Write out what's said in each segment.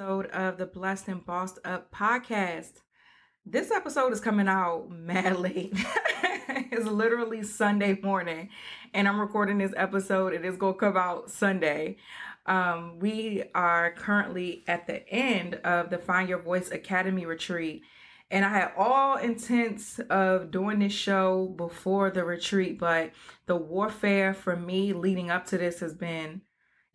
Episode of the Blessed and Bossed Up podcast. This episode is coming out mad late. it's literally Sunday morning, and I'm recording this episode. It is going to come out Sunday. Um, we are currently at the end of the Find Your Voice Academy retreat. And I had all intents of doing this show before the retreat, but the warfare for me leading up to this has been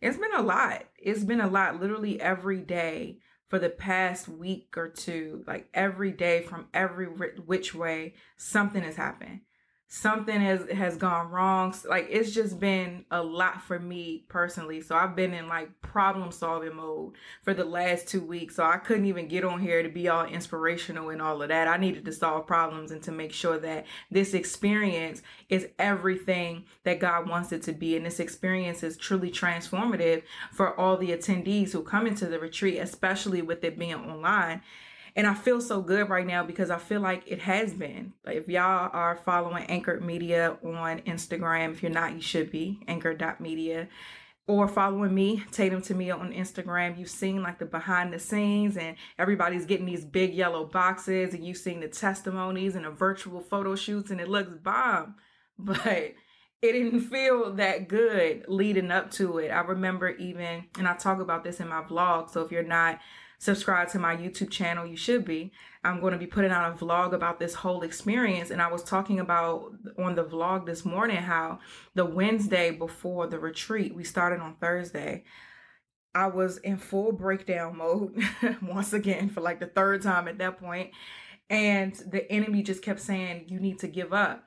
it's been a lot. It's been a lot literally every day for the past week or two. Like every day from every which way, something has happened something has has gone wrong. Like it's just been a lot for me personally. So i've been in like problem solving mode for the last two weeks. So i couldn't even get on here to be all inspirational and all of that. I needed to solve problems and to make sure that this experience is everything that god wants it to be. And this experience is truly transformative for all the attendees who come into the retreat especially with it being online and I feel so good right now because I feel like it has been. Like if y'all are following Anchored Media on Instagram, if you're not, you should be anchor.media or following me, Tatum Temia on Instagram, you've seen like the behind the scenes and everybody's getting these big yellow boxes and you've seen the testimonies and the virtual photo shoots and it looks bomb. But it didn't feel that good leading up to it. I remember even, and I talk about this in my vlog. So if you're not subscribe to my YouTube channel, you should be. I'm going to be putting out a vlog about this whole experience. And I was talking about on the vlog this morning how the Wednesday before the retreat, we started on Thursday. I was in full breakdown mode once again for like the third time at that point. And the enemy just kept saying, You need to give up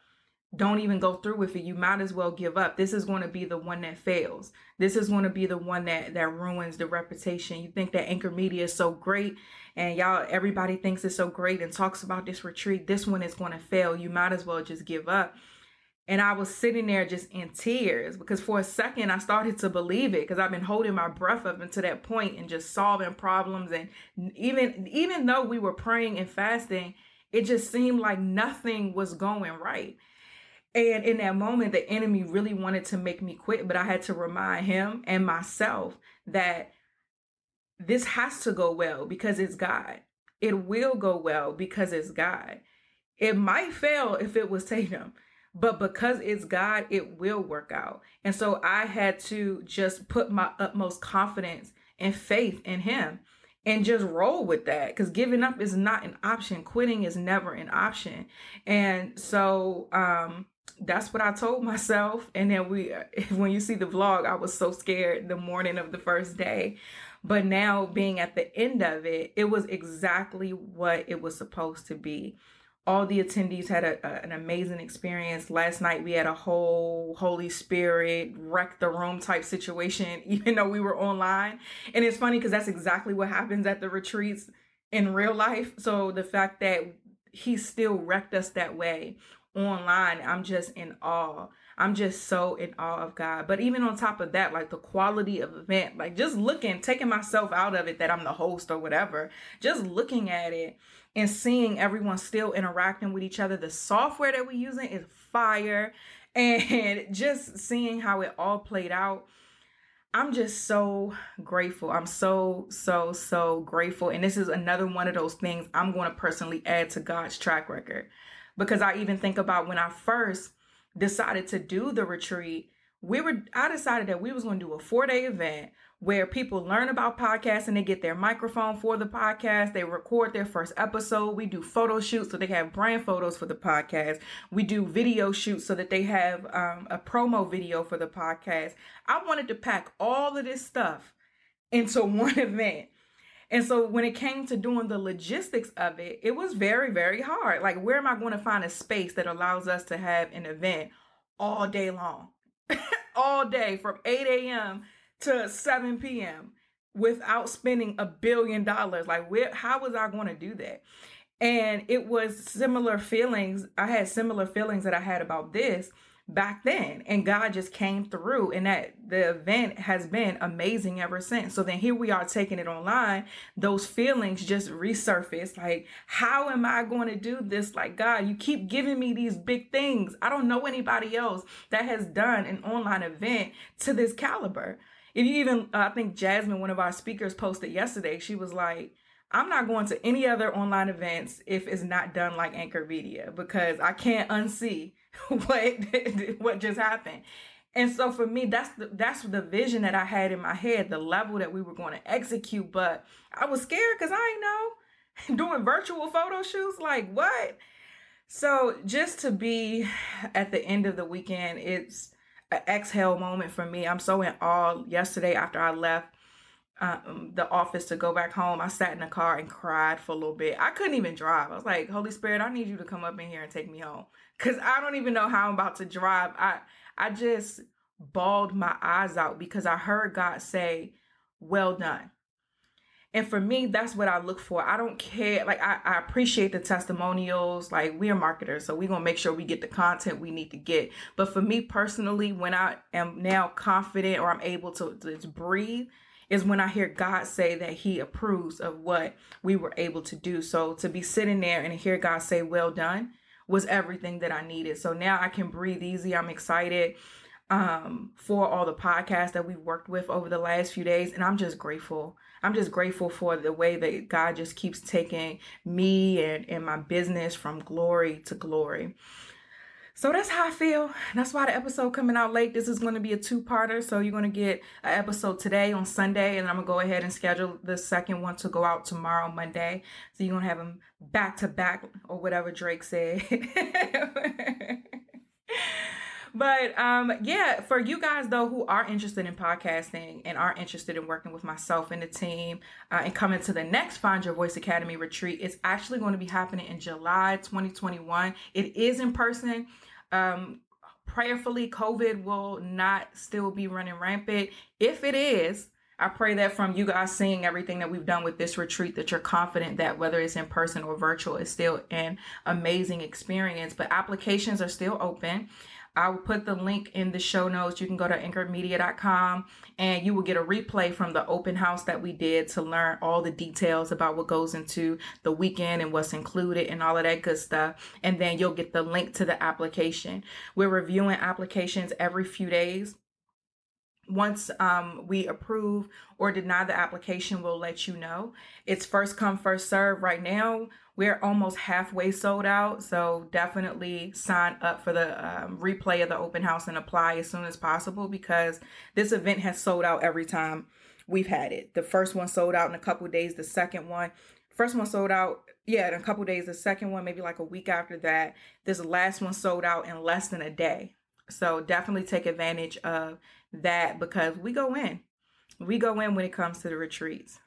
don't even go through with it. You might as well give up. This is going to be the one that fails. This is going to be the one that that ruins the reputation. You think that Anchored Media is so great and y'all everybody thinks it's so great and talks about this retreat this one is going to fail. You might as well just give up. And i was sitting there just in tears because for a second i started to believe it because i've been holding my breath up until that point and just solving problems and even even though we were praying and fasting it just seemed like nothing was going right and in that moment, the enemy really wanted to make me quit, but I had to remind him and myself that this has to go well because it's God. It will go well because it's God. It might fail if it was Tatum, but because it's God, it will work out. And so I had to just put my utmost confidence and faith in Him and just roll with that because giving up is not an option quitting is never an option and so um that's what I told myself. And then we, when you see the vlog, I was so scared the morning of the first day. But now being at the end of it, it was exactly what it was supposed to be. all the attendees had a, a, an amazing experience. Last night we had a whole Holy Spirit wreck the room type situation, even though we were online. And it's funny because that's exactly what happens at the retreats in real life. So the fact that he still wrecked us that way online, I'm just in awe. I'm just so in awe of God. But even on top of that, like the quality of event, like just looking, taking myself out of it that I'm the host or whatever, just looking at it and seeing everyone still interacting with each other. The software that we're using is fire. And just seeing how it all played out. I'm just so grateful. I'm so, so, so grateful. And this is another one of those things I'm going to personally add to God's track record. Because I even think about when I first decided to do the retreat, we were I decided that we was going to do a 4-day event where people learn about podcasts and they get their microphone for the podcast. They record their first episode. We do photo shoots so they have brand photos for the podcast. We do video shoots so that they have um, a promo video for the podcast. I wanted to pack all of this stuff into one event. And so when it came to doing the logistics of it, it was very, very hard. Like, where am I going to find a space that allows us to have an event all day long? all day from 8 a.m to 7 p.m. without spending a billion dollars. Like, where, how was I going to do that? And it was similar feelings. I had similar feelings that I had about this back then and God just came through and that the event has been amazing ever since. So then here we are taking it online. Those feelings just resurface like how am I going to do this? Like God, you keep giving me these big things. I don't know anybody else that has done an online event to this caliber. If you even, uh, I think Jasmine, one of our speakers, posted yesterday, she was like, I'm not going to any other online events if it's not done like Anchored Media because I can't unsee what what just happened. And so for me, that's the that's the vision that I had in my head, the level that we were going to execute. But I was scared because I know doing virtual photo shoots, like what? So just to be at the end of the weekend, it's an exhale moment for me. I'm so in awe. Yesterday, after I left um, the office to go back home, I sat in the car and cried for a little bit. I couldn't even drive. I was like, Holy Spirit, I need you to come up in here and take me home. Cause I don't even know how I'm about to drive. I I just bawled my eyes out because I heard God say, Well done. And for me, that's what I look for. I don't care. Like, I, I appreciate the testimonials. Like, we are marketers, so we're to make sure we get the content we need to get. But for me personally, when I am now confident or I'm able to, to breathe, is when I hear God say that He approves of what we were able to do. So to be sitting there and hear God say, Well done, was everything that I needed. So now I can breathe easy. I'm excited um, for all the podcasts that we've worked with over the last few days. And I'm just grateful. I'm just grateful for the way that God just keeps taking me and, and my business from glory to glory. So that's how I feel. That's why the episode coming out late. This is going to be a two-parter. So you're going to get an episode today on Sunday, and I'm going to go ahead and schedule the second one to go out tomorrow, Monday. So you're going to have them back to back or whatever Drake said. but um yeah for you guys though who are interested in podcasting and are interested in working with myself and the team uh, and coming to the next find your voice academy retreat it's actually going to be happening in july 2021 it is in person um prayerfully covid will not still be running rampant if it is I pray that from you guys seeing everything that we've done with this retreat, that you're confident that whether it's in person or virtual, it's still an amazing experience. But applications are still open. I will put the link in the show notes. You can go to anchormedia.com and you will get a replay from the open house that we did to learn all the details about what goes into the weekend and what's included and all of that good stuff. And then you'll get the link to the application. We're reviewing applications every few days once um, we approve or deny the application, we'll let you know. It's first come, first serve. Right now, we're almost halfway sold out. So definitely sign up for the um, replay of the open house and apply as soon as possible because this event has sold out every time we've had it. The first one sold out in a couple days, the second one first one sold out, yeah, in a couple days. The second one, maybe like a week after that. This last one sold out in less than a day. So definitely take advantage of that because we go in. We go in when it comes to the retreats.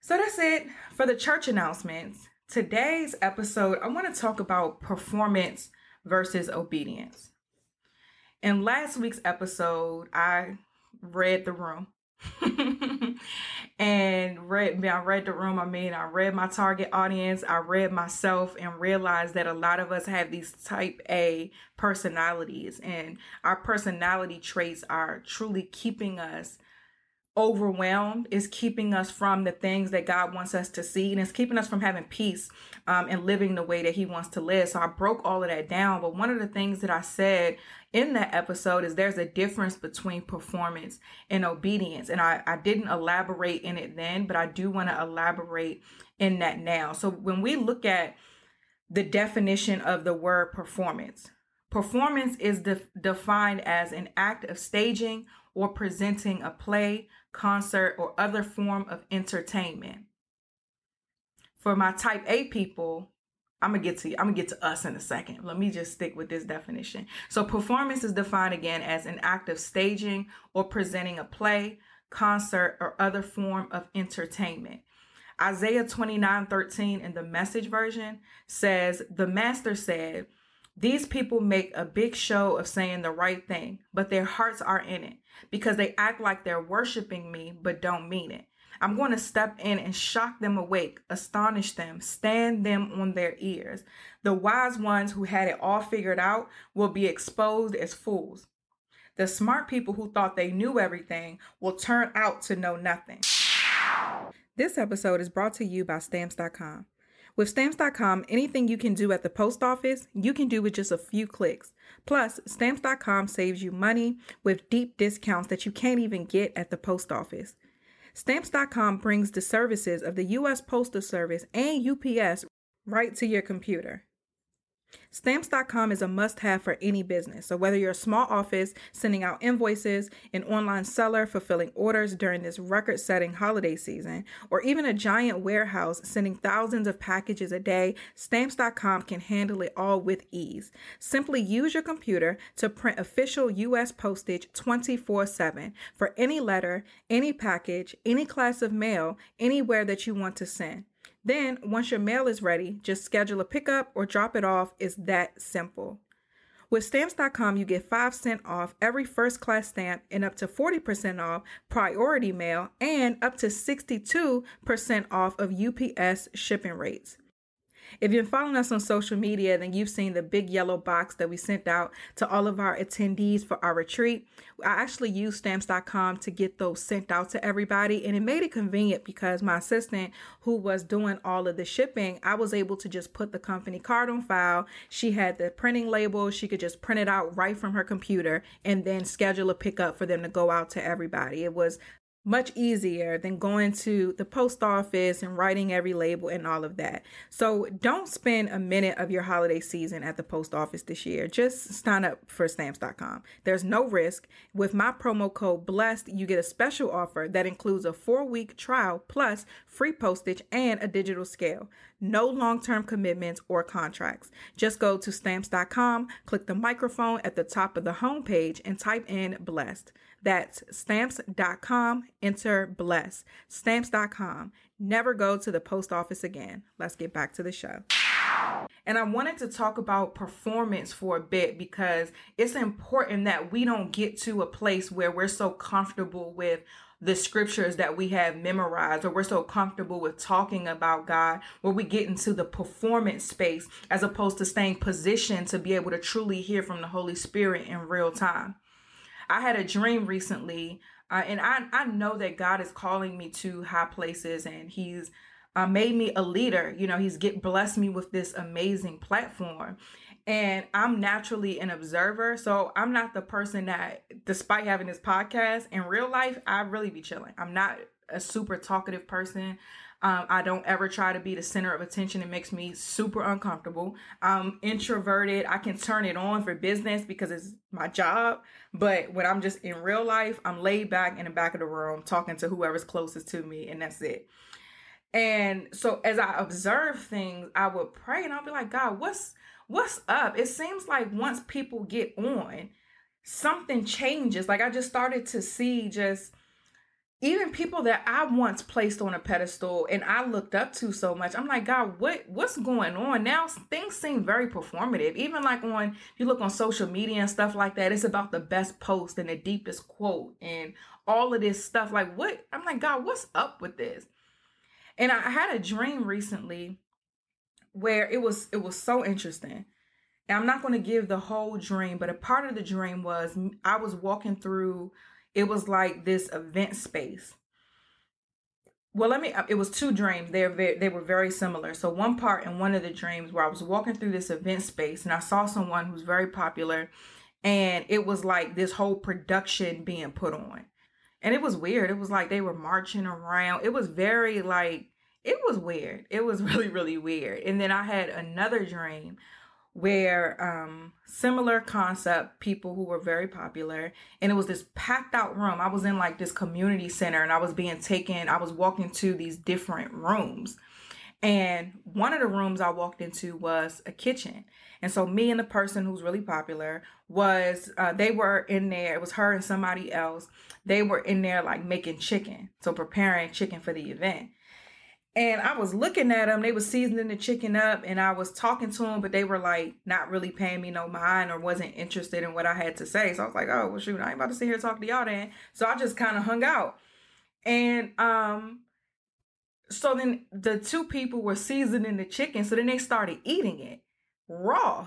So that's it for the church announcements. Today's episode, I want to talk about performance versus obedience. In last week's episode, I read the room. and read I read the room. I mean, I read my target audience, I read myself and realized that a lot of us have these type A personalities and our personality traits are truly keeping us overwhelmed is keeping us from the things that God wants us to see and it's keeping us from having peace um, and living the way that he wants to live. So I broke all of that down. But one of the things that I said in that episode is there's a difference between performance and obedience. And I, I didn't elaborate in it then, but I do want to elaborate in that now. So when we look at the definition of the word performance, performance is de- defined as an act of staging or presenting a play, concert, or other form of entertainment. For my type A people, I'm gonna get to I'm gonna get to us in a second. Let me just stick with this definition. So performance is defined again as an act of staging or presenting a play, concert, or other form of entertainment. Isaiah 29 13 in the message version says, The master said, These people make a big show of saying the right thing, but their hearts are in it because they act like they're worshiping me but don't mean it. I'm going to step in and shock them awake, astonish them, stand them on their ears. The wise ones who had it all figured out will be exposed as fools. The smart people who thought they knew everything will turn out to know nothing. This episode is brought to you by Stamps.com. With Stamps.com, anything you can do at the post office, you can do with just a few clicks. Plus, Stamps.com saves you money with deep discounts that you can't even get at the post office. Stamps.com brings the services of the U.S. Postal Service and UPS right to your computer. Stamps.com is a must have for any business. So, whether you're a small office sending out invoices, an online seller fulfilling orders during this record setting holiday season, or even a giant warehouse sending thousands of packages a day, Stamps.com can handle it all with ease. Simply use your computer to print official U.S. postage 24 7 for any letter, any package, any class of mail, anywhere that you want to send. Then, once your mail is ready, just schedule a pickup or drop it off. It's that simple. With stamps.com, you get 5 cent off every first class stamp and up to 40% off priority mail and up to 62% off of UPS shipping rates. If you've been following us on social media, then you've seen the big yellow box that we sent out to all of our attendees for our retreat. I actually used stamps.com to get those sent out to everybody, and it made it convenient because my assistant, who was doing all of the shipping, I was able to just put the company card on file. She had the printing label, she could just print it out right from her computer and then schedule a pickup for them to go out to everybody. It was much easier than going to the post office and writing every label and all of that. So don't spend a minute of your holiday season at the post office this year. Just sign up for stamps.com. There's no risk. With my promo code BLESSED, you get a special offer that includes a four week trial plus free postage and a digital scale. No long term commitments or contracts. Just go to stamps.com, click the microphone at the top of the homepage, and type in BLESSED. That's stamps.com, enter bless. Stamps.com. Never go to the post office again. Let's get back to the show. And I wanted to talk about performance for a bit because it's important that we don't get to a place where we're so comfortable with the scriptures that we have memorized or we're so comfortable with talking about God where we get into the performance space as opposed to staying positioned to be able to truly hear from the Holy Spirit in real time. I had a dream recently, uh, and I I know that God is calling me to high places, and He's uh, made me a leader. You know, He's get blessed me with this amazing platform, and I'm naturally an observer. So I'm not the person that, despite having this podcast in real life, I really be chilling. I'm not a super talkative person. Um, I don't ever try to be the center of attention. It makes me super uncomfortable. I'm introverted. I can turn it on for business because it's my job. But when I'm just in real life, I'm laid back in the back of the room talking to whoever's closest to me, and that's it. And so as I observe things, I would pray and I'll be like, God, what's what's up? It seems like once people get on, something changes. Like I just started to see just even people that I once placed on a pedestal and I looked up to so much, I'm like, God, what what's going on now? Things seem very performative. Even like on you look on social media and stuff like that, it's about the best post and the deepest quote and all of this stuff. Like, what? I'm like, God, what's up with this? And I had a dream recently where it was it was so interesting. And I'm not going to give the whole dream, but a part of the dream was I was walking through it was like this event space. Well, let me. Uh, it was two dreams. They're very, they were very similar. So one part in one of the dreams where I was walking through this event space and I saw someone who's very popular, and it was like this whole production being put on, and it was weird. It was like they were marching around. It was very like it was weird. It was really really weird. And then I had another dream where um similar concept people who were very popular and it was this packed out room. I was in like this community center and i was being taken i was walking to these different rooms. And one of the rooms i walked into was a kitchen. And so me and the person who's really popular was uh, they were in there it was her and somebody else. They were in there like making chicken so preparing chicken for the event and I was looking at them. They were seasoning the chicken up, and I was talking to them, but they were like not really paying me no mind or wasn't interested in what I had to say. So I was like, "Oh well, shoot, I ain't about to sit here and talk to y'all then." So I just kind of hung out, and um, so then the two people were seasoning the chicken. So then they started eating it raw,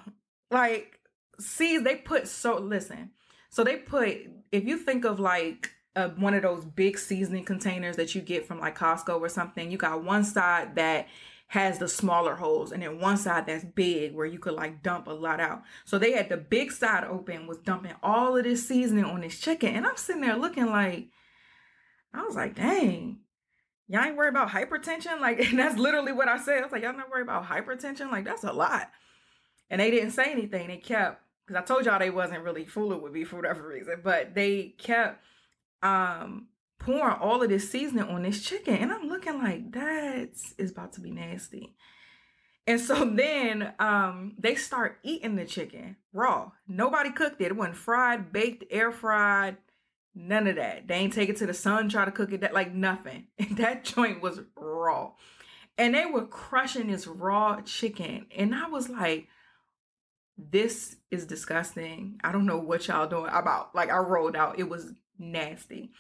like see, they put so listen. So they put if you think of like one of those big seasoning containers that you get from like Costco or something. You got one side that has the smaller holes and then one side that's big where you could like dump a lot out. So they had the big side open was dumping all of this seasoning on this chicken and I'm sitting there looking like I was like, "Dang. Y'all ain't worried about hypertension?" Like and that's literally what I said. I was like, "Y'all not worried about hypertension? Like that's a lot." And they didn't say anything. They kept cuz I told y'all they wasn't really fooling with me for whatever reason, but they kept um pouring all of this seasoning on this chicken and i'm looking like that is about to be nasty. And so then um they start eating the chicken raw. Nobody cooked it. It wasn't fried baked air fried none of that. They ain't take it to the sun try to cook it that like nothing. That joint was raw. And they were crushing this raw chicken. And i was like this is disgusting. I don't know what y'all doing about like i rolled out. It was nasty.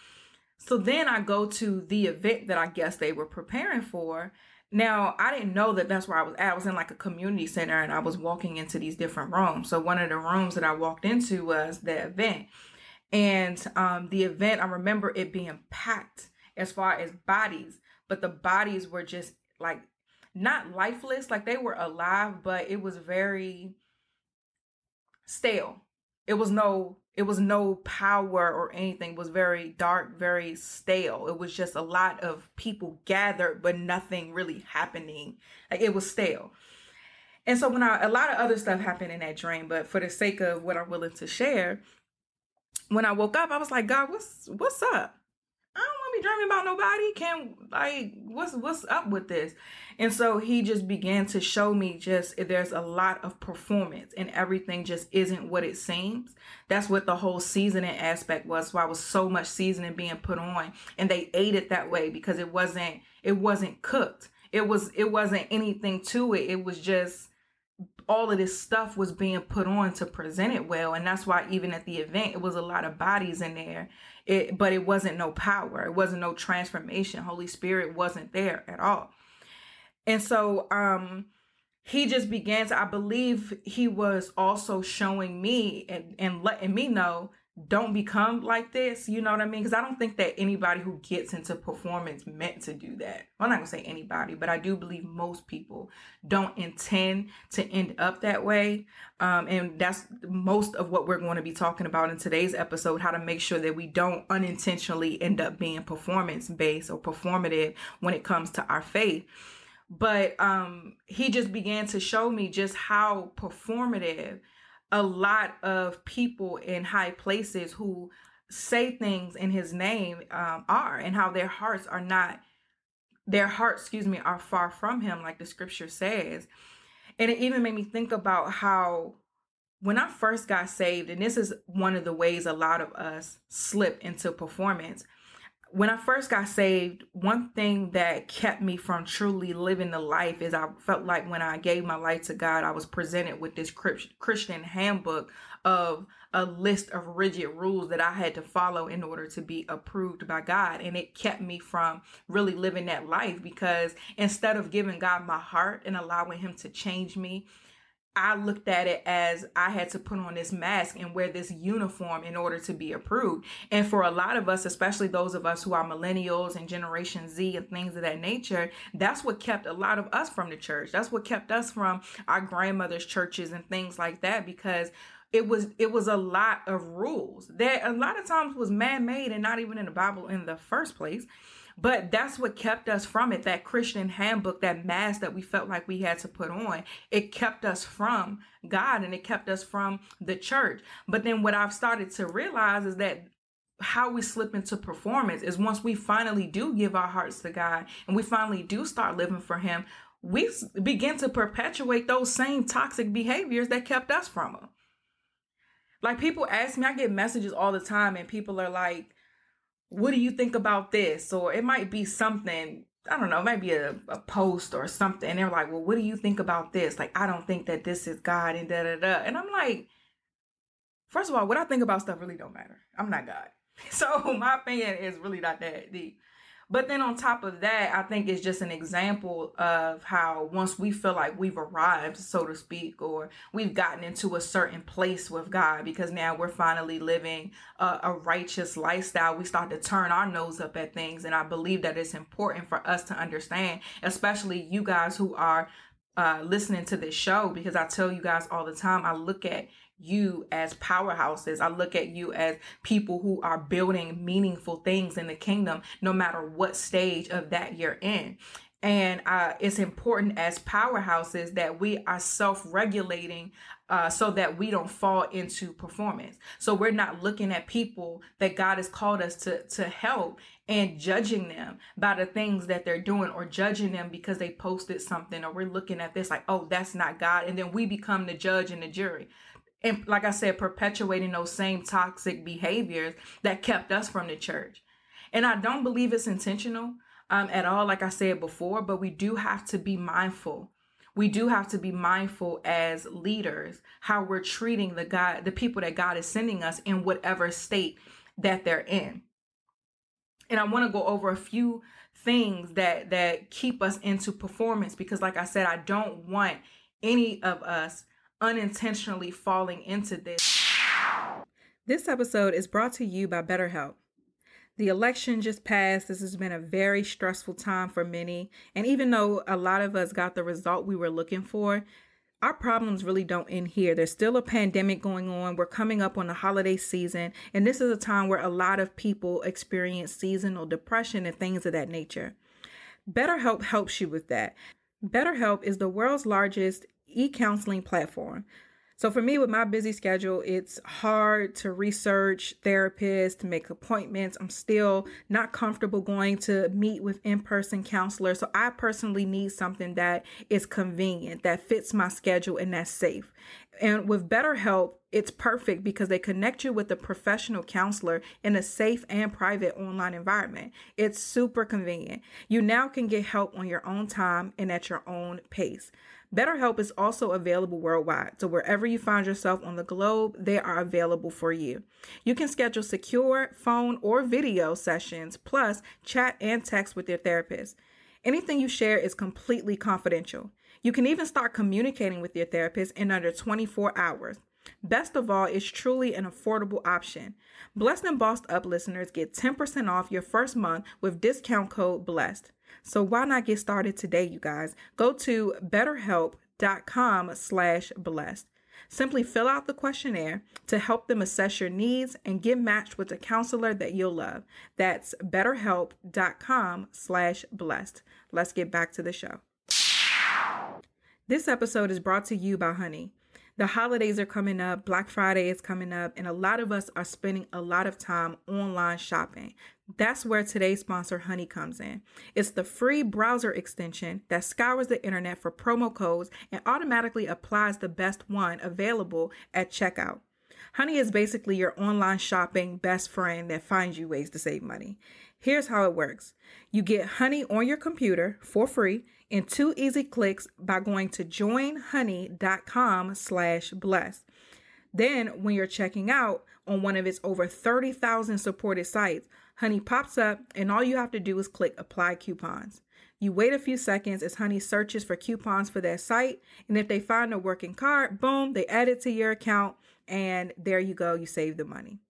So then I go to the event that I guess they were preparing for. Now, I didn't know that that's where I was at. I was in like a community center and I was walking into these different rooms. So one of the rooms that I walked into was the event. And um, the event, I remember it being packed as far as bodies, but the bodies were just like not lifeless, like they were alive, but it was very stale. It was no it was no power or anything. It was very dark very stale. It was just a lot of people gathered but nothing really happening. Like it was stale. And so when i a lot of other stuff happened in that dream but for the sake of what i'm willing to share when i woke up i was like god what's what's up I don't want to be dreaming about nobody. Can like what's what's up with this? And so he just began to show me just there's a lot of performance and everything just isn't what it seems. That's what the whole seasoning aspect was. Why was so much seasoning being put on, and they ate it that way because it wasn't it wasn't cooked. It was it wasn't anything to it. It was just all of this stuff was being put on to present it well and that's why even at the event it was a lot of bodies in there. It but it wasn't no power. It wasn't no transformation. Holy spirit wasn't there at all. And so um he just began to i believe he was also showing me and, and letting me know don't become like this. You know what I mean? Because I don't think that anybody who gets into performance meant to do that. I'm not gonna say anybody, but I do believe most people don't intend to end up that way. Um, and that's most of what we're going to be talking about in today's episode how to make sure that we don't unintentionally end up being performance based or performative when it comes to our faith but um he just began to show me just how performative a lot of people in high places who say things in his name um, are and how their hearts are not their hearts excuse me are far from him like the scripture says. And it even made me think about how when i first got saved and this is one of the ways a lot of us slip into performance when I first got saved, one thing that kept me from truly living the life is I felt like when I gave my life to God, I was presented with this Christian handbook of a list of rigid rules that I had to follow in order to be approved by God. And it kept me from really living that life because instead of giving God my heart and allowing Him to change me, I looked at it as I had to put on this mask and wear this uniform in order to be approved. And for a lot of us, especially those of us who are millennials and Generation Z and things of that nature, that's what kept a lot of us from the church. That's what kept us from our grandmother's churches and things like that because it was it was a lot of rules that a lot of times was man-made and not even in the bible in the first place but that's what kept us from it. That christian handbook that mask that we felt like we had to put on it kept us from god and it kept us from the church. But then what i've started to realize is that how we slip into performance is once we finally do give our hearts to god and we finally do start living for him we begin to perpetuate those same toxic behaviors that kept us from him like people ask me, I get messages all the time, and people are like, What do you think about this? Or it might be something, I don't know, it might be a, a post or something. And they're like, Well, what do you think about this? Like, I don't think that this is God and da da da. And I'm like, First of all, what I think about stuff really don't matter. I'm not God. So my opinion is really not that deep. But then on top of that, I think it's just an example of how once we feel like we've arrived, so to speak, or we've gotten into a certain place with God because now we're finally living a, a righteous lifestyle, we start to turn our nose up at things. And I believe that it's important for us to understand, especially you guys who are uh, listening to this show, because I tell you guys all the time, I look at you as powerhouses. I look at you as people who are building meaningful things in the kingdom, no matter what stage of that you're in. And uh, it's important as powerhouses that we are self regulating uh, so that we don't fall into performance. So we're not looking at people that God has called us to, to help and judging them by the things that they're doing or judging them because they posted something or we're looking at this like, oh, that's not God. And then we become the judge and the jury and like I said, perpetuating those same toxic behaviors that kept us from the church. And I don't believe it's intentional um, at all, like I said before, but we do have to be mindful. We do have to be mindful as leaders how we're treating the God, the people that God is sending us in whatever state that they're in. And I want to go over a few things that that keep us into performance because like I said, I don't want any of us unintentionally falling into this. This episode is brought to you by BetterHelp. The election just passed. This has been a very stressful time for many. And even though a lot of us got the result we were looking for, our problems really don't end here. There's still a pandemic going on. We're coming up on the holiday season, and this is a time where a lot of people experience seasonal depression and things of that nature. BetterHelp helps you with that. BetterHelp is the world's largest e counseling platform. So for me, with my busy schedule, it's hard to research therapists, to make appointments. I'm still not comfortable going to meet with in person counselors. So I personally need something that is convenient, that fits my schedule, and that's safe. And with BetterHelp, it's perfect because they connect you with a professional counselor in a safe and private online environment. It's super convenient. You now can get help on your own time and at your own pace. BetterHelp is also available worldwide, so wherever you find yourself on the globe, they are available for you. You can schedule secure phone or video sessions, plus chat and text with your therapist. Anything you share is completely confidential. You can even start communicating with your therapist in under 24 hours. Best of all, it's truly an affordable option. Blessed and Bossed Up listeners get 10% off your first month with discount code BLESSED. So why not get started today, you guys? Go to betterhelp.com slash blessed. Simply fill out the questionnaire to help them assess your needs and get matched with a counselor that you'll love. That's betterhelp.com slash blessed. Let's get back to the show. This episode is brought to you by Honey. The holidays are coming up, Black Friday is coming up, and a lot of us are spending a lot of time online shopping. That's where today's sponsor, Honey, comes in. It's the free browser extension that scours the internet for promo codes and automatically applies the best one available at checkout. Honey is basically your online shopping best friend that finds you ways to save money. Here's how it works you get Honey on your computer for free in two easy clicks by going to joinhoney.com slash blessed. Then, when you're checking out on one of its over 30,000 supported sites, Honey pops up, and all you have to do is click Apply Coupons. You wait a few seconds as Honey searches for coupons for that site, and if they find a working card, boom, they add it to your account, and there you go, you save the money.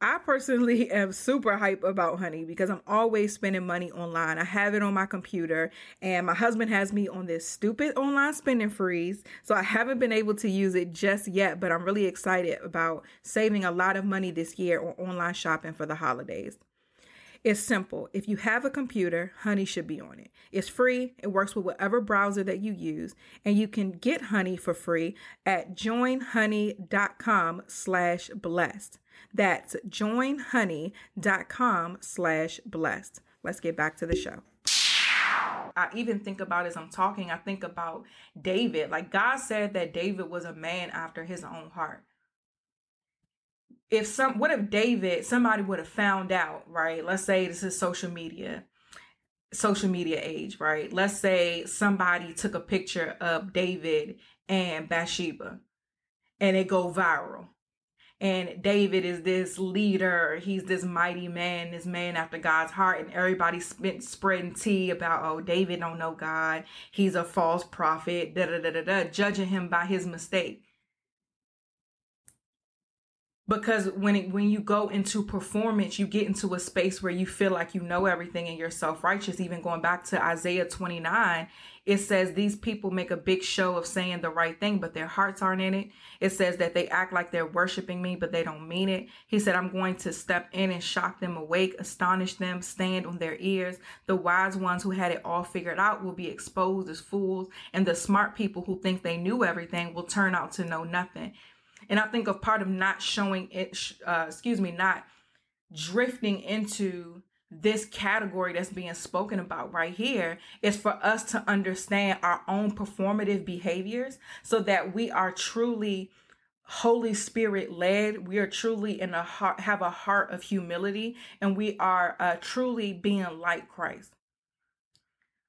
I personally am super hype about Honey because I'm always spending money online. I have it on my computer, and my husband has me on this stupid online spending freeze. So I haven't been able to use it just yet, but I'm really excited about saving a lot of money this year on online shopping for the holidays. It's simple. If you have a computer, Honey should be on it. It's free. It works with whatever browser that you use, and you can get Honey for free at joinhoney.com slash blessed. That's joinhoney.com slash blessed. Let's get back to the show. I even think about as I'm talking, I think about David. Like God said that David was a man after his own heart. If some, what if David, somebody would have found out, right? Let's say this is social media, social media age, right? Let's say somebody took a picture of David and Bathsheba and it go viral and David is this leader. He's this mighty man, this man after God's heart. And everybody spent spreading tea about, oh, David don't know God. He's a false prophet, da da da da da, judging him by his mistake because when it, when you go into performance you get into a space where you feel like you know everything and you're self-righteous even going back to Isaiah 29 it says these people make a big show of saying the right thing but their hearts aren't in it. It says that they act like they're worshiping me but they don't mean it. He said i'm going to step in and shock them awake astonish them stand on their ears. The wise ones who had it all figured out will be exposed as fools and the smart people who think they knew everything will turn out to know nothing. And I think of part of not showing it, uh, excuse me, not drifting into this category that's being spoken about right here is for us to understand our own performative behaviors so that we are truly Holy Spirit led. We are truly in a heart, have a heart of humility, and we are uh, truly being like Christ.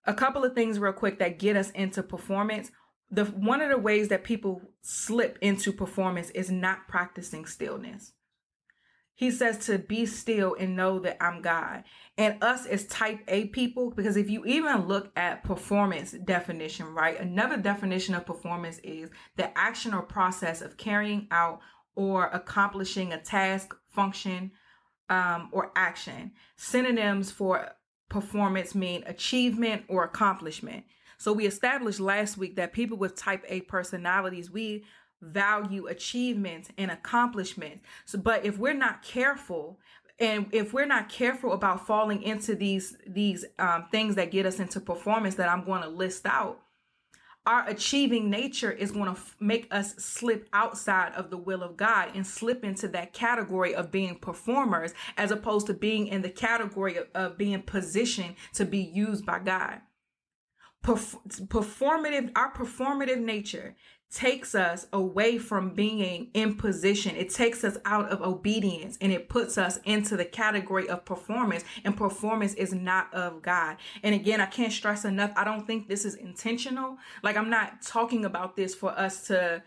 A couple of things, real quick, that get us into performance the one of the ways that people slip into performance is not practicing stillness. He says to be still and know that I'm God. And us as type A people, because if you even look at performance definition, right? Another definition of performance is the action or process of carrying out or accomplishing a task, function, um, or action. Synonyms for performance mean achievement or accomplishment. So we established last week that people with type A personalities, we value achievements and accomplishments. So but if we're not careful, and if we're not careful about falling into these these um, things that get us into performance that i'm going to list out our achieving nature is going to f- make us slip outside of the will of god and slip into that category of being performers as opposed to being in the category of, of being positioned to be used by god performative our performative nature takes us away from being in position. It takes us out of obedience and it puts us into the category of performance and performance is not of god. And again i can't stress enough i don't think this is intentional. Like i'm not talking about this for us to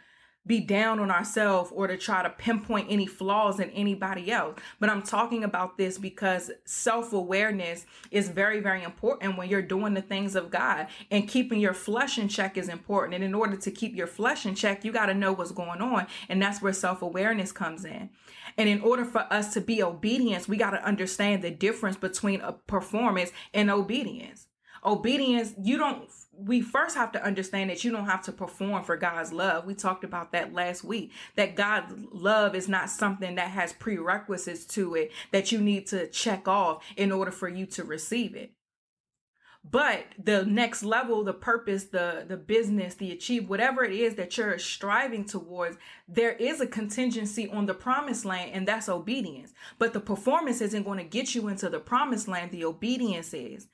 be down on ourselves or to try to pinpoint any flaws in anybody else. But I'm talking about this because self awareness is very, very important when you're doing the things of God. And keeping your flesh in check is important. And in order to keep your flesh in check, you got to know what's going on. And that's where self awareness comes in. And in order for us to be obedience, we got to understand the difference between a performance and obedience. Obedience, you don't we first have to understand that you don't have to perform for God's love. We talked about that last week. That God's love is not something that has prerequisites to it that you need to check off in order for you to receive it. But the next level, the purpose, the the business, the achieve, whatever it is that you're striving towards, there is a contingency on the promised land, and that's obedience. But the performance isn't going to get you into the promised land. The obedience is.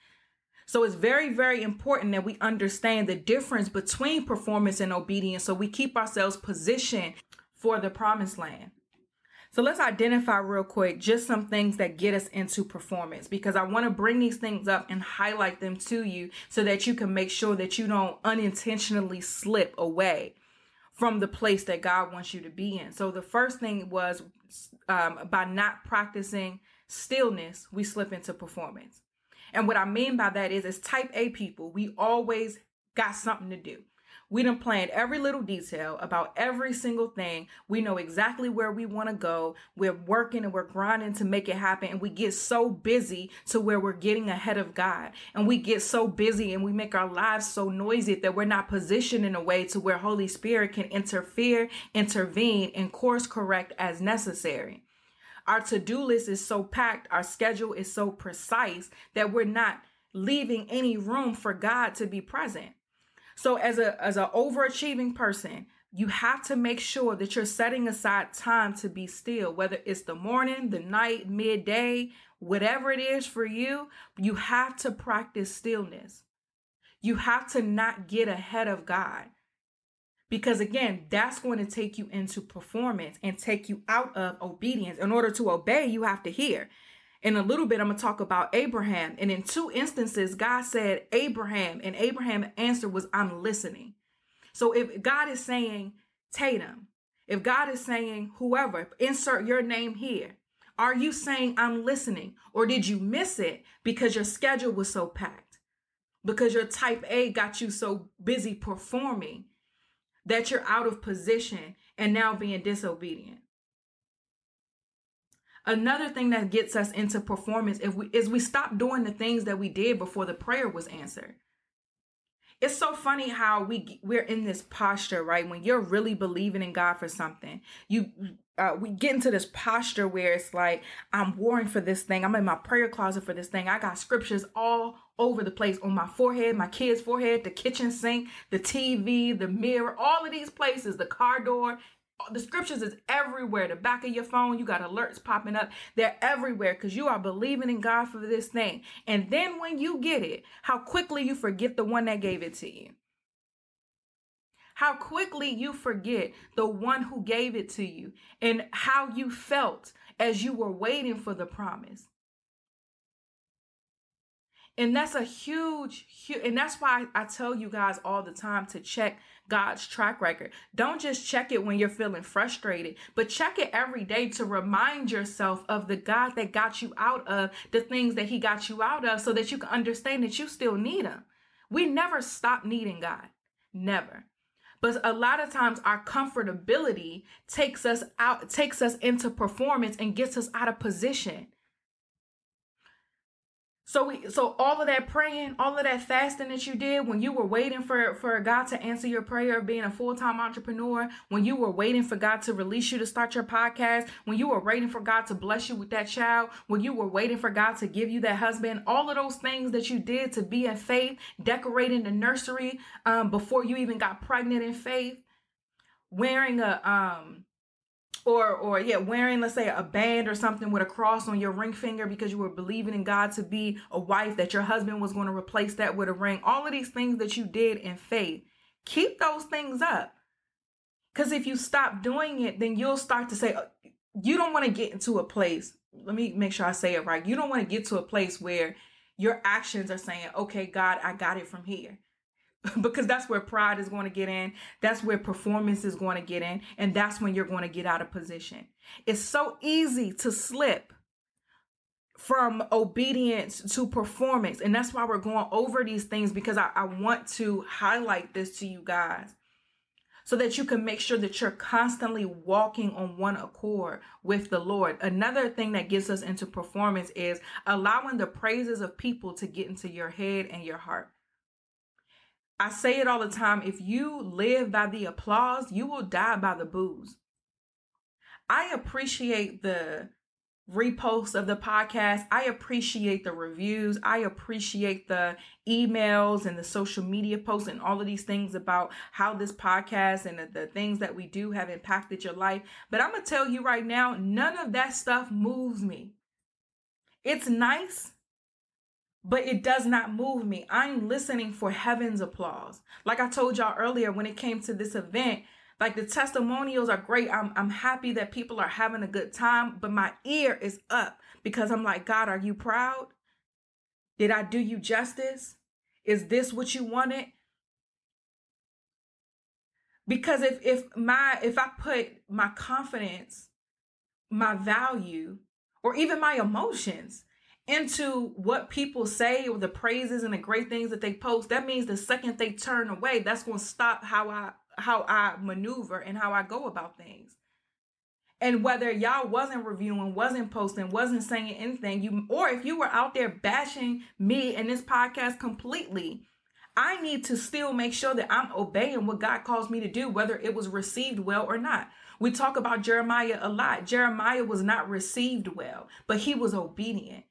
So it's very, very important that we understand the difference between performance and obedience so we keep ourselves positioned for the promised land. So let's identify real quick just some things that get us into performance because I want to bring these things up and highlight them to you so that you can make sure that you don't unintentionally slip away from the place that God wants you to be in. So the first thing was um, by not practicing stillness, we slip into performance. And what I mean by that is, as type A people, we always got something to do. We done planned every little detail about every single thing. We know exactly where we want to go. We're working and we're grinding to make it happen. And we get so busy to where we're getting ahead of God. And we get so busy and we make our lives so noisy that we're not positioned in a way to where Holy Spirit can interfere, intervene, and course correct as necessary. Our to do list is so packed, our schedule is so precise that we're not leaving any room for God to be present. So as a as an overachieving person, you have to make sure that you're setting aside time to be still, whether it's the morning, the night, midday, whatever it is for you, you have to practice stillness. You have to not get ahead of God. Because again, that's going to take you into performance and take you out of obedience. In order to obey, you have to hear. In a little bit, I'm going to talk about Abraham. And in two instances, God said, Abraham, and Abraham's answer was, I'm listening. So if God is saying, Tatum, if God is saying, whoever, insert your name here, are you saying, I'm listening? Or did you miss it because your schedule was so packed? Because your type A got you so busy performing that you're out of position and now being disobedient? Another thing that gets us into performance if we, is we stop doing the things that we did before the prayer was answered. It's so funny how we we're in this posture, right? When you're really believing in God for something, you uh, we get into this posture where it's like I'm warring for this thing. I'm in my prayer closet for this thing. I got scriptures all over the place on my forehead, my kid's forehead, the kitchen sink, the TV, the mirror, all of these places, the car door the scriptures is everywhere. The back of your phone, you got alerts popping up. They're everywhere because you are believing in God for this thing. And then when you get it, how quickly you forget the one that gave it to you. How quickly you forget the one who gave it to you and how you felt as you were waiting for the promise. And that's a huge, huge, and that's why I tell you guys all the time to check God's track record. Don't just check it when you're feeling frustrated, but check it every day to remind yourself of the God that got you out of the things that He got you out of so that you can understand that you still need Him. We never stop needing God. Never. But a lot of times our comfortability takes us out, takes us into performance and gets us out of position. So we so all of that praying, all of that fasting that you did when you were waiting for for God to answer your prayer of being a full-time entrepreneur, when you were waiting for God to release you to start your podcast, when you were waiting for God to bless you with that child, when you were waiting for God to give you that husband, all of those things that you did to be in faith, decorating the nursery um, before you even got pregnant in faith, wearing a um or or yeah wearing let's say a band or something with a cross on your ring finger because you were believing in god to be a wife that your husband was going to replace that with a ring. All of these things that you did in faith. Keep those things up. Because if you stop doing it then you'll start to say uh, you don't want to get into a place let me make sure i say it right you don't want to get to a place where your actions are saying okay god i got it from here because that's where pride is going to get in. That's where performance is going to get in. And that's when you're going to get out of position. It's so easy to slip from obedience to performance. And that's why we're going over these things because I, I want to highlight this to you guys so that you can make sure that you're constantly walking on one accord with the Lord. Another thing that gets us into performance is allowing the praises of people to get into your head and your heart. I say it all the time if you live by the applause, you will die by the boos. I appreciate the reposts of the podcast. I appreciate the reviews. I appreciate the emails and the social media posts and all of these things about how this podcast and the, the things that we do have impacted your life. But I'm going to tell you right now, none of that stuff moves me. It's nice but it does not move me. I'm listening for heaven's applause. Like I told y'all earlier, when it came to this event, Like the testimonials are great. I'm, I'm happy that people are having a good time, but my ear is up because I'm like, God, are you proud? Did I do you justice? Is this what you wanted? Because if if my if I put my confidence, my value, or even my emotions into what people say or the praises and the great things that they post, that means the second they turn away, that's going to stop how I how I maneuver and how I go about things. And whether y'all wasn't reviewing, wasn't posting, wasn't saying anything, you or if you were out there bashing me and this podcast completely, I need to still make sure that I'm obeying what God calls me to do, whether it was received well or not. We talk about Jeremiah a lot. Jeremiah was not received well, but he was obedient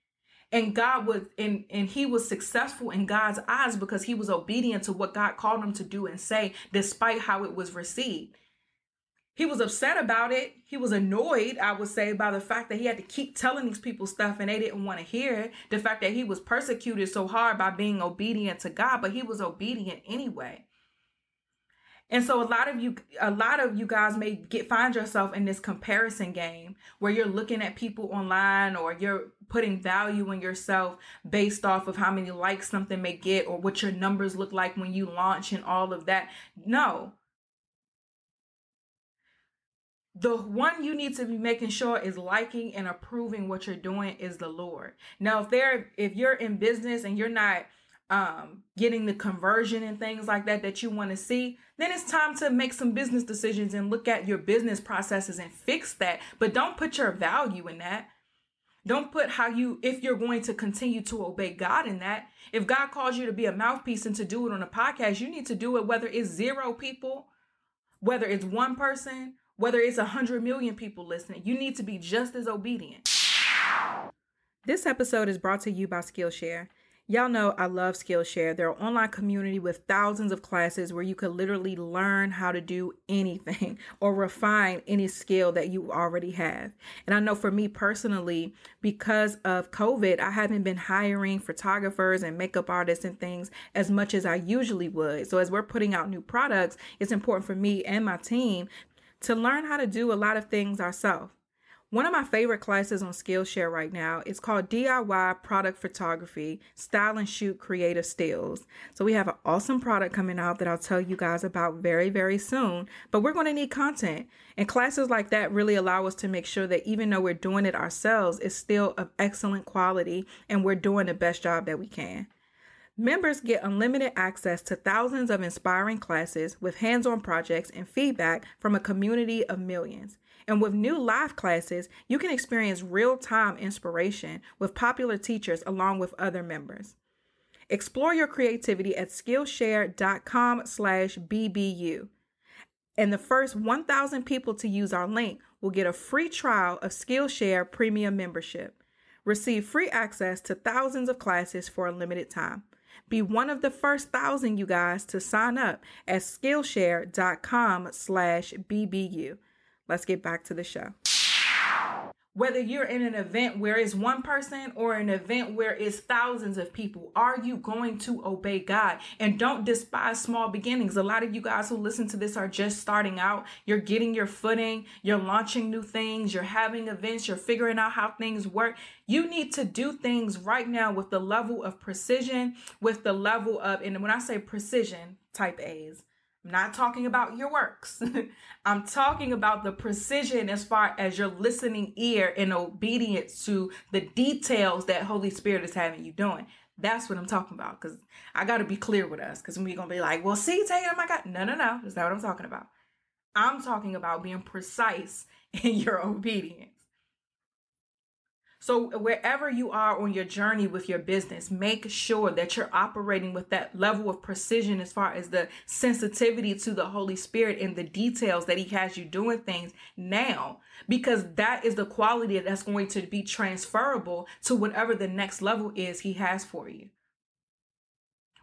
and God was and and he was successful in God's eyes because he was obedient to what God called him to do and say despite how it was received. He was upset about it. He was annoyed, I would say, by the fact that he had to keep telling these people stuff and they didn't want to hear it. The fact that he was persecuted so hard by being obedient to God, but he was obedient anyway. And so a lot of you a lot of you guys may get find yourself in this comparison game where you're looking at people online or you're putting value in yourself based off of how many likes something may get or what your numbers look like when you launch and all of that. No. The one you need to be making sure is liking and approving what you're doing is the Lord. Now, if they're if you're in business and you're not um, getting the conversion and things like that that you want to see, then it's time to make some business decisions and look at your business processes and fix that. But don't put your value in that. Don't put how you, if you're going to continue to obey God in that. If God calls you to be a mouthpiece and to do it on a podcast, you need to do it whether it's zero people, whether it's one person, whether it's a hundred million people listening. You need to be just as obedient. This episode is brought to you by Skillshare. Y'all know I love Skillshare. They're an online community with thousands of classes where you could literally learn how to do anything or refine any skill that you already have. And I know for me personally, because of COVID, I haven't been hiring photographers and makeup artists and things as much as I usually would. So as we're putting out new products, it's important for me and my team to learn how to do a lot of things ourselves. One of my favorite classes on Skillshare right now is called DIY Product Photography Style and Shoot Creative Stills. So we have an awesome product coming out that I'll tell you guys about very, very soon. But we're going to need content. And classes like that really allow us to make sure that even though we're doing it ourselves, it's still of excellent quality and we're doing the best job that we can. Members get unlimited access to thousands of inspiring classes with hands on projects and feedback from a community of millions. And with new live classes, you can experience real time inspiration with popular teachers along with other members. Explore your creativity at Skillshare.com slash BBU. And the first 1,000 people to use our link will get a free trial of Skillshare Premium membership. Receive free access to thousands of classes for a limited time. Be one of the first thousand, you guys, to sign up at Skillshare.com slash BBU. Let's get back to the show. Whether you're in an event where it's one person or an event where it's thousands of people, are you going to obey God? And don't despise small beginnings. A lot of you guys who listen to this are just starting out. You're getting your footing, you're launching new things, you're having events, you're figuring out how things work. You need to do things right now with the level of precision, with the level of, and when I say precision, type A's I'm not talking about your works. I'm talking about the precision as far as your listening ear and obedience to the details that Holy Spirit is having you doing. That's what I'm talking about. Because I got to be clear with us. Because we're to be like, well, see, Tatum, I my got. No, no, no. That's not what I'm talking about. I'm talking about being precise in your obedience. So, wherever you are on your journey with your business, make sure that you're operating with that level of precision as far as the sensitivity to the Holy Spirit and the details that He has you doing things now, because that is the quality that's going to be transferable to whatever the next level is He has for you.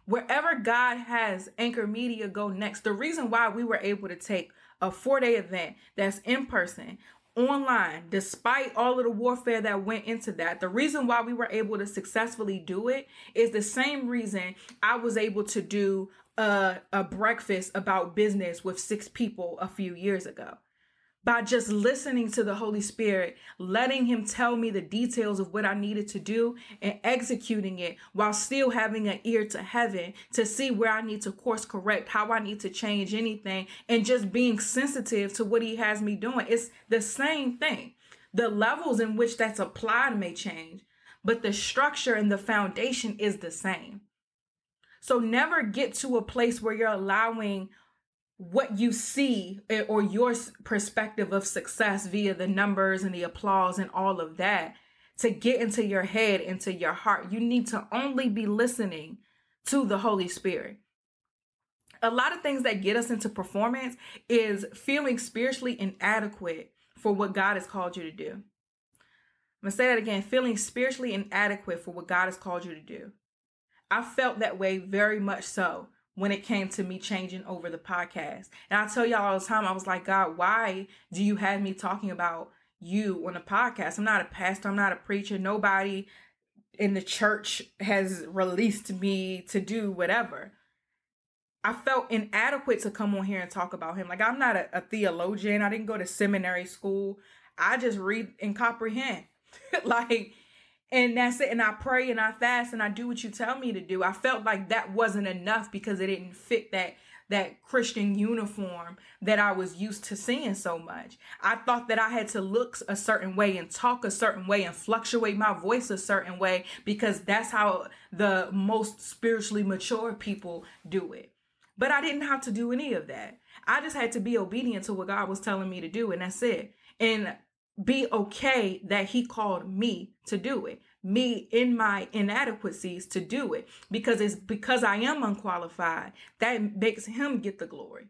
Wherever God has Anchored Media go next, the reason why we were able to take a four day event that's in person online, despite all of the warfare that went into that. The reason why we were able to successfully do it is the same reason I was able to do a, a breakfast about business with six people a few years ago by just listening to the Holy Spirit, letting Him tell me the details of what I needed to do and executing it while still having an ear to heaven to see where I need to course correct, how I need to change anything, and just being sensitive to what He has me doing. It's the same thing. The levels in which that's applied may change, but the structure and the foundation is the same. So never get to a place where you're allowing what you see eh, or your perspective of success via the numbers and the applause and all of that to get into your head, into your heart. You need to only be listening to the Holy Spirit. A lot of things that get us into performance is feeling spiritually inadequate for what God has called you to do. I'm gonna say that again feeling spiritually inadequate for what God has called you to do. I felt that way very much so when it came to me changing over the podcast. And I tell y'all all the time, I was like, God, why do you have me talking about you on a podcast? I'm not a pastor, I'm not a preacher. Nobody in the church has released me to do whatever. I felt inadequate to come on here and talk about him. Like, I'm not a, a theologian, I didn't go to seminary school. I just read and comprehend. like, and that's it. And i pray and i fast and i do what you tell me to do. I felt like that wasn't enough because it didn't fit that that christian uniform that i was used to seeing so much. I thought that i had to look a certain way and talk a certain way and fluctuate my voice a certain way because that's how the most spiritually mature people do it. But i didn't have to do any of that. I just had to be obedient to what god was telling me to do and that's it. And be okay that he called me to do it me in my inadequacies to do it because it's because I am unqualified that makes him get the glory.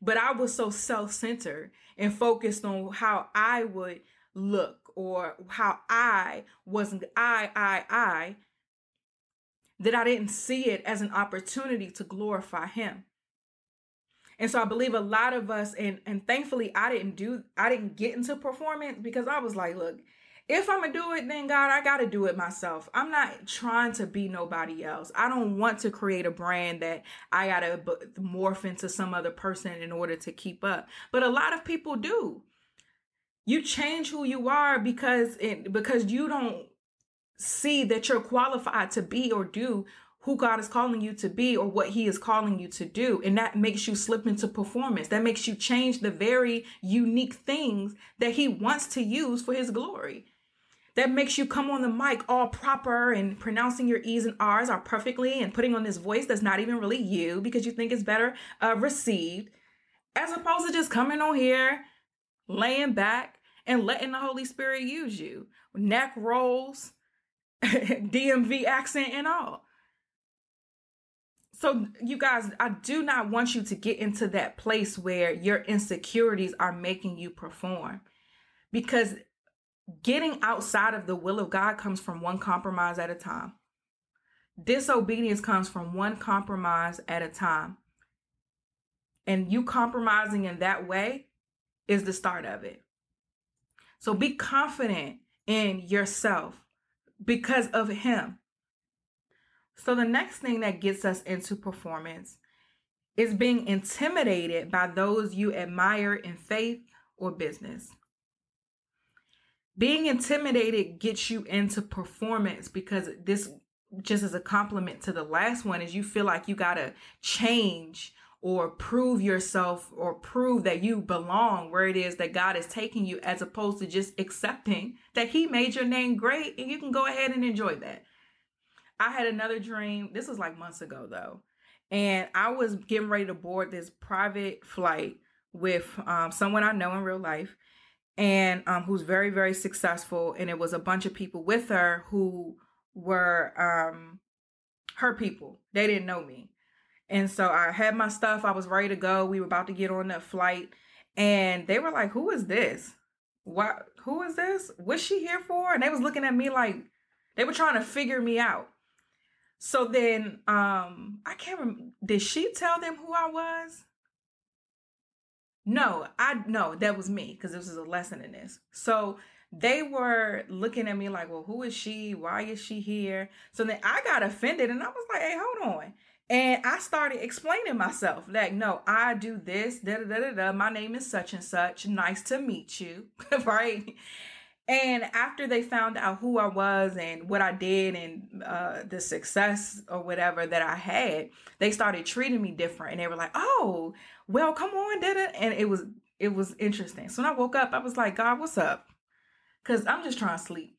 But I was so self centered and focused on how I would look or how I wasn't I, I, I, that I didn't see it as an opportunity to glorify him. And so I believe a lot of us, and and thankfully I didn't do I didn't get into performance because I was like, look, if I'm gonna do it, then God, I gotta do it myself. I'm not trying to be nobody else. I don't want to create a brand that I gotta morph into some other person in order to keep up. But a lot of people do. You change who you are because it because you don't see that you're qualified to be or do who God is calling you to be or what He is calling you to do. And that makes you slip into performance. That makes you change the very unique things that He wants to use for His glory. That makes you come on the mic all proper and pronouncing your E's and R's are perfectly and putting on this voice that's not even really you because you think it's better uh, received, as opposed to just coming on here, laying back, and letting the Holy Spirit use you. Neck rolls, DMV accent, and all. So, you guys, I do not want you to get into that place where your insecurities are making you perform because getting outside of the will of God comes from one compromise at a time. Disobedience comes from one compromise at a time. And you compromising in that way is the start of it. So be confident in yourself because of Him. So, the next thing that gets us into performance is being intimidated by those you admire in faith or business. Being intimidated gets you into performance because this just as a compliment to the last one is you feel like you got to change or prove yourself or prove that you belong where it is that God is taking you as opposed to just accepting that he made your name great and you can go ahead and enjoy that. I had another dream. This was like months ago though. And I was getting ready to board this private flight with um, someone I know in real life and um, who's very, very successful. And it was a bunch of people with her who were um, her people. They didn't know me. And so I had my stuff. I was ready to go. We were about to get on that flight. And they were like, Who is this? What who is this? What's she here for? And they was looking at me like they were trying to figure me out. So then um I can't remember did she tell them who I was? No, I no, that was me because this was a lesson in this. So they were looking at me like, well, who is she? Why is she here? So then I got offended and I was like, hey, hold on. And I started explaining myself like, no, I do this, da da da da da. My name is such and such. Nice to meet you, right? And after they found out who I was and what I did and uh, the success or whatever that I had, they started treating me different. And they were like, "Oh, well, come on, did it?" And it was it was interesting. So when I woke up, I was like, "God, what's up?" Because I'm just trying to sleep.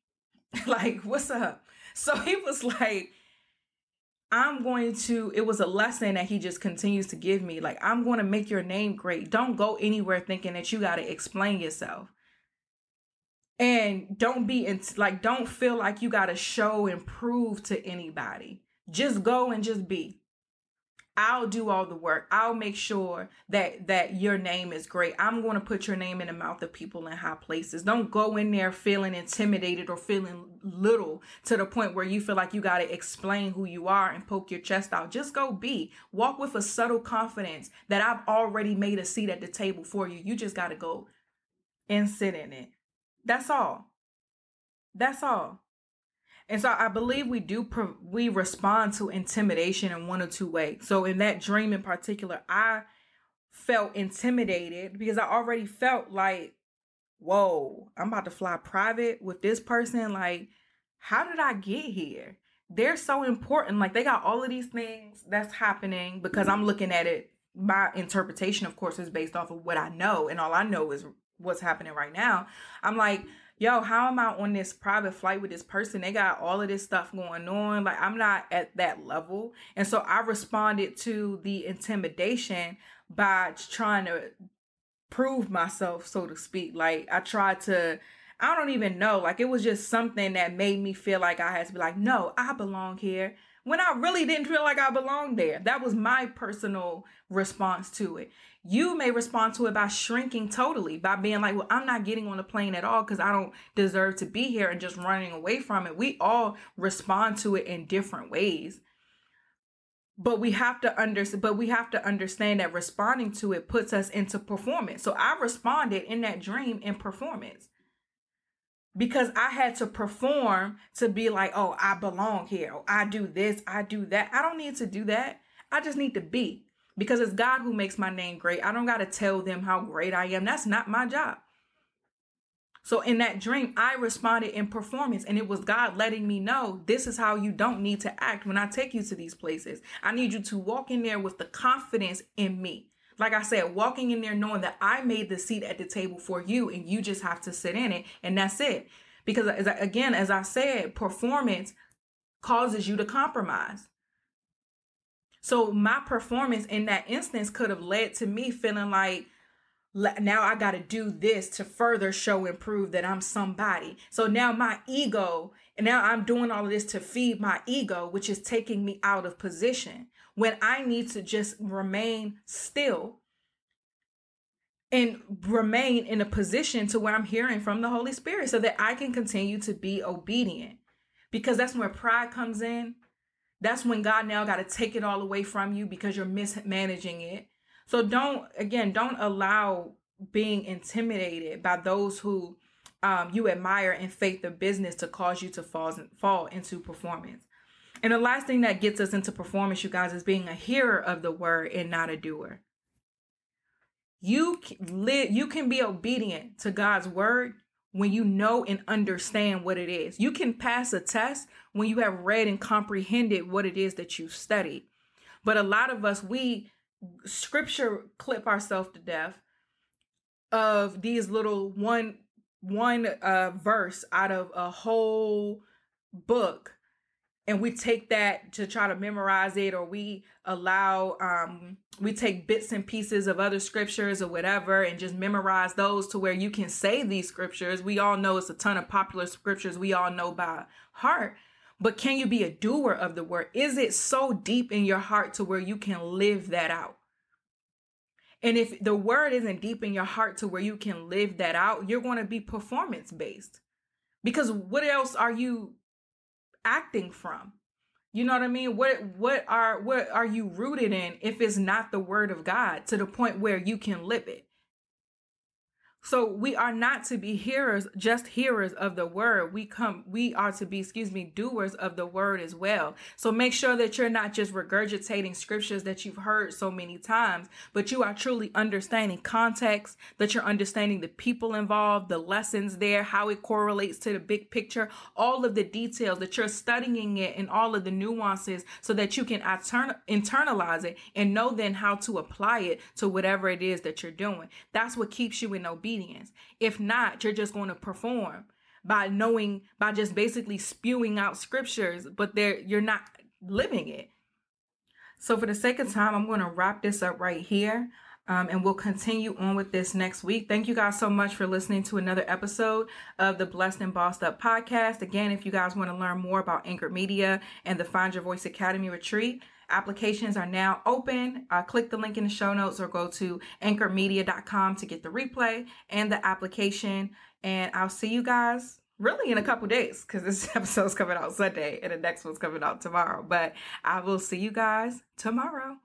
like, what's up? So he was like, I'm going to, it was a lesson that he just continues to give me. Like, I'm going to make your name great. Don't go anywhere thinking that you got to explain yourself. And don't be in, like, don't feel like you got to show and prove to anybody. Just go and just be. I'll do all the work. I'll make sure that that your name is great. I'm going to put your name in the mouth of people in high places. Don't go in there feeling intimidated or feeling little to the point where you feel like you got to explain who you are and poke your chest out. Just go be. Walk with a subtle confidence that I've already made a seat at the table for you. You just got to go and sit in it. That's all. That's all. And so I believe we do we respond to intimidation in one or two ways. So in that dream in particular, I felt intimidated because I already felt like, whoa, I'm about to fly private with this person. Like, how did I get here? They're so important. Like they got all of these things that's happening because I'm looking at it. My interpretation, of course, is based off of what I know, and all I know is what's happening right now. I'm like, yo, how am I on this private flight with this person? They got all of this stuff going on. Like, I'm not at that level. And so I responded to the intimidation by trying to prove myself, so to speak. Like, I tried to. I don't even know. Like it was just something that made me feel like I had to be like, no, I belong here when I really didn't feel like I belonged there. That was my personal response to it. You may respond to it by shrinking totally, by being like, well, I'm not getting on the plane at all because I don't deserve to be here and just running away from it. We all respond to it in different ways. But we have to understand, but we have to understand that responding to it puts us into performance. So I responded in that dream in performance because I had to perform to be like, oh, I belong here. Oh, I do this, I do that. I don't need to do that. I just need to be because it's God who makes my name great. I don't got to tell them how great I am. That's not my job. So in that dream, I responded in performance, and it was God letting me know this is how you don't need to act when I take you to these places. I need you to walk in there with the confidence in me. Like I said, walking in there knowing that I made the seat at the table for you and you just have to sit in it, and that's it. Because as I, again, as I said, performance causes you to compromise. So my performance in that instance could have led to me feeling like now I got to do this to further show and prove that I'm somebody. So now my ego, and now I'm doing all of this to feed my ego, which is taking me out of position when I need to just remain still and remain in a position to where I'm hearing from the Holy Spirit so that I can continue to be obedient. Because that's where pride comes in that's when God now got to take it all away from you because you're mismanaging it. So don't, again, don't allow being intimidated by those who um, you admire in faith or business to cause you to fall, fall into performance. And the last thing that gets us into performance, you guys, is being a hearer of the word and not a doer. You live, you can be obedient to God's word when you know and understand what it is. You can pass a test when you have read and comprehended what it is that you've studied. But a lot of us, we scripture clip ourselves to death of these little one one uh verse out of a whole book and we take that to try to memorize it or we allow um we take bits and pieces of other scriptures or whatever and just memorize those to where you can say these scriptures. We all know it's a ton of popular scriptures we all know by heart but can you be a doer of the word? Is it so deep in your heart to where you can live that out? And if the word isn't deep in your heart to where you can live that out you're going to be performance based because what else are you acting from? You know what I mean? What what are what are you rooted in if it's not the word of God to the point where you can live it? So we are not to be hearers, just hearers of the word. We come, we are to be, excuse me, doers of the word as well. So make sure that you're not just regurgitating scriptures that you've heard so many times, but you are truly understanding context, that you're understanding the people involved, the lessons there, how it correlates to the big picture, all of the details that you're studying it and all of the nuances so that you can internalize it and know then how to apply it to whatever it is that you're doing. That's what keeps you in obedience obedience. If not, you're just going to perform by knowing, by just basically spewing out scriptures, but there you're not living it. So, for the sake of time, I'm going to wrap this up right here. Um, and we'll continue on with this next week. Thank you guys so much for listening to another episode of the Blessed and Bossed Up podcast. Again, if you guys want to learn more about Anchored Media and the Find Your Voice Academy retreat, Applications are now open. Uh, click the link in the show notes or go to anchormedia.com to get the replay and the application. And I'll see you guys really in a couple days because this episode's coming out Sunday and the next one's coming out tomorrow. But I will see you guys tomorrow.